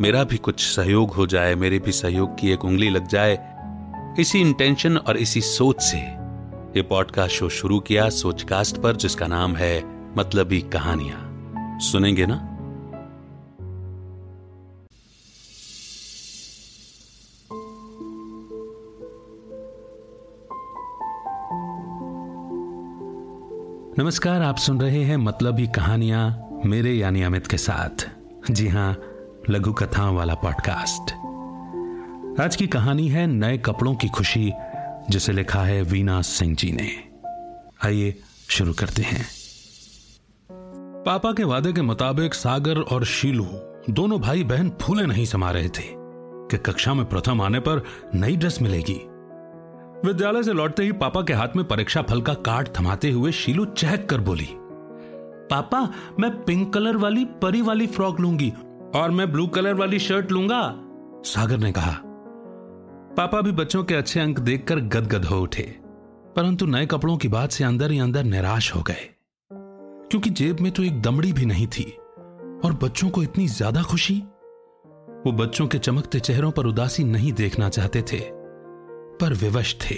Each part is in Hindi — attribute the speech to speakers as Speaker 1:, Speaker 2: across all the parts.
Speaker 1: मेरा भी कुछ सहयोग हो जाए, मेरे भी सहयोग की एक उंगली लग जाए। इसी इंटेंशन और इसी सोच से ये पॉडकास्ट शो शुरू किया सोचकास्ट पर, जिसका नाम है मतलबी कहानियाँ। सुनेंगे ना? नमस्कार, आप सुन रहे हैं मतलब कहानियाँ मेरे यानी अमित के साथ। जी हाँ लघु कथाओं वाला पॉडकास्ट। आज की कहानी है नए कपड़ों की खुशी, जिसे लिखा है वीना सिंह जी ने। आइए शुरू करते हैं। पापा के वादे के मुताबिक सागर और शीलू दोनों भाई बहन फूले नहीं समा रहे थे, कि कक्षा में प्रथम आने पर नई ड्रेस मिलेगी। विद्यालय से लौटते ही पापा के हाथ में परीक्षा फल का कार्ड थमाते हुए शीलू चहक कर बोली, पापा, मैं पिंक कलर वाली, परी वाली फ्रॉक लूँगी और मैं ब्लू कलर वाली शर्ट लूँगा। सागर ने कहा पापा भी बच्चों के अच्छे अंक देखकर गदगद हो उठे परंतु नए कपड़ों की बात से अंदर ही अंदर निराश हो गए। क्योंकि जेब में तो एक दमड़ी भी नहीं थी और बच्चों को इतनी ज़्यादा खुशी? वो बच्चों के चमकते चेहरों पर उदासी नहीं देखना चाहते थे पर विवश थे।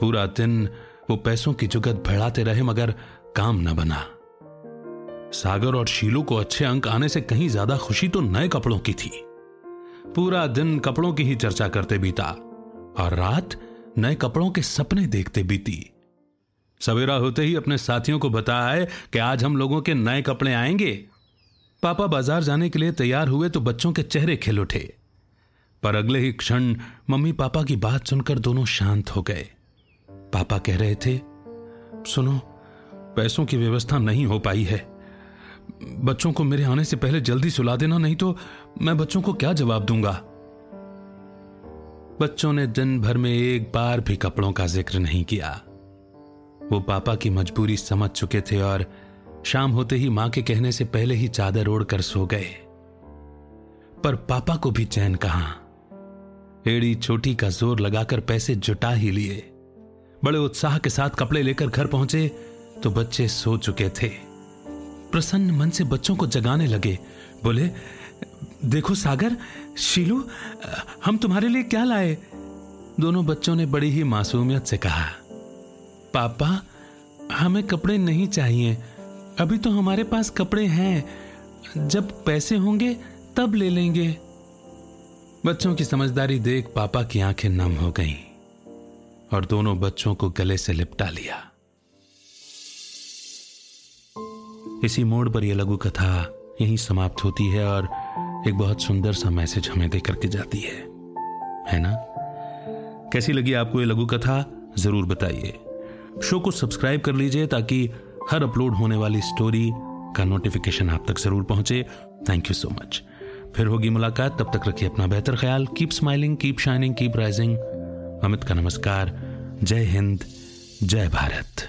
Speaker 1: पूरा दिन वो पैसों की जुगत भड़ाते रहे मगर काम न बना। सागर और शीलू को अच्छे अंक आने से कहीं ज़्यादा खुशी तो नए कपड़ों की थी। पूरा दिन कपड़ों की ही चर्चा करते बीता और रात नए कपड़ों के सपने देखते बीती। सवेरा होते ही अपने साथियों को बताया है कि आज हम लोगों के नए कपड़े आएँगे। पापा बाज़ार जाने के लिए तैयार हुए तो बच्चों के चेहरे खिल उठे। पर अगले ही क्षण मम्मी पापा की बात सुनकर दोनों शांत हो गए। पापा कह रहे थे, सुनो, पैसों की व्यवस्था नहीं हो पाई है। बच्चों को मेरे आने से पहले जल्दी सुला देना, नहीं तो मैं बच्चों को क्या जवाब दूँगा? बच्चों ने दिन भर में एक बार भी कपड़ों का ज़िक्र नहीं किया। वो पापा की मजबूरी समझ चुके थे और शाम होते ही माँ के कहने से पहले ही चादर ओढ़कर सो गए। पर पापा को भी चैन कहा? एड़ी छोटी का ज़ोर लगाकर पैसे जुटा ही लिए। बड़े उत्साह के साथ कपड़े लेकर घर पहुँचे तो बच्चे सो चुके थे। प्रसन्न मन से बच्चों को जगाने लगे। बोले, देखो सागर, शीलू, हम तुम्हारे लिए क्या लाए? दोनों बच्चों ने बड़ी ही मासूमियत से कहा, पापा, हमें कपड़े नहीं चाहिए। अभी तो हमारे पास कपड़े हैं। जब पैसे होंगे, तब ले लेंगे। बच्चों की समझदारी देख पापा की आँखें नम हो गईं और दोनों बच्चों को गले से लिपटा लिया। इसी मोड़ पर यह लघु कथा यहीं समाप्त होती है और एक बहुत सुंदर सा मैसेज हमें देकर के जाती है। है ना? कैसी लगी आपको ये लघु कथा? ज़रूर बताइए। शो को सब्सक्राइब कर लीजिए ताकि हर अपलोड होने वाली स्टोरी का नोटिफिकेशन आप तक ज़रूर पहुँचे। थैंक यू सो मच फिर होगी मुलाकात। तब तक रखिए अपना बेहतर ख्याल। Keep smiling keep shining keep rising Amit का नमस्कार। जय हिंद, जय भारत।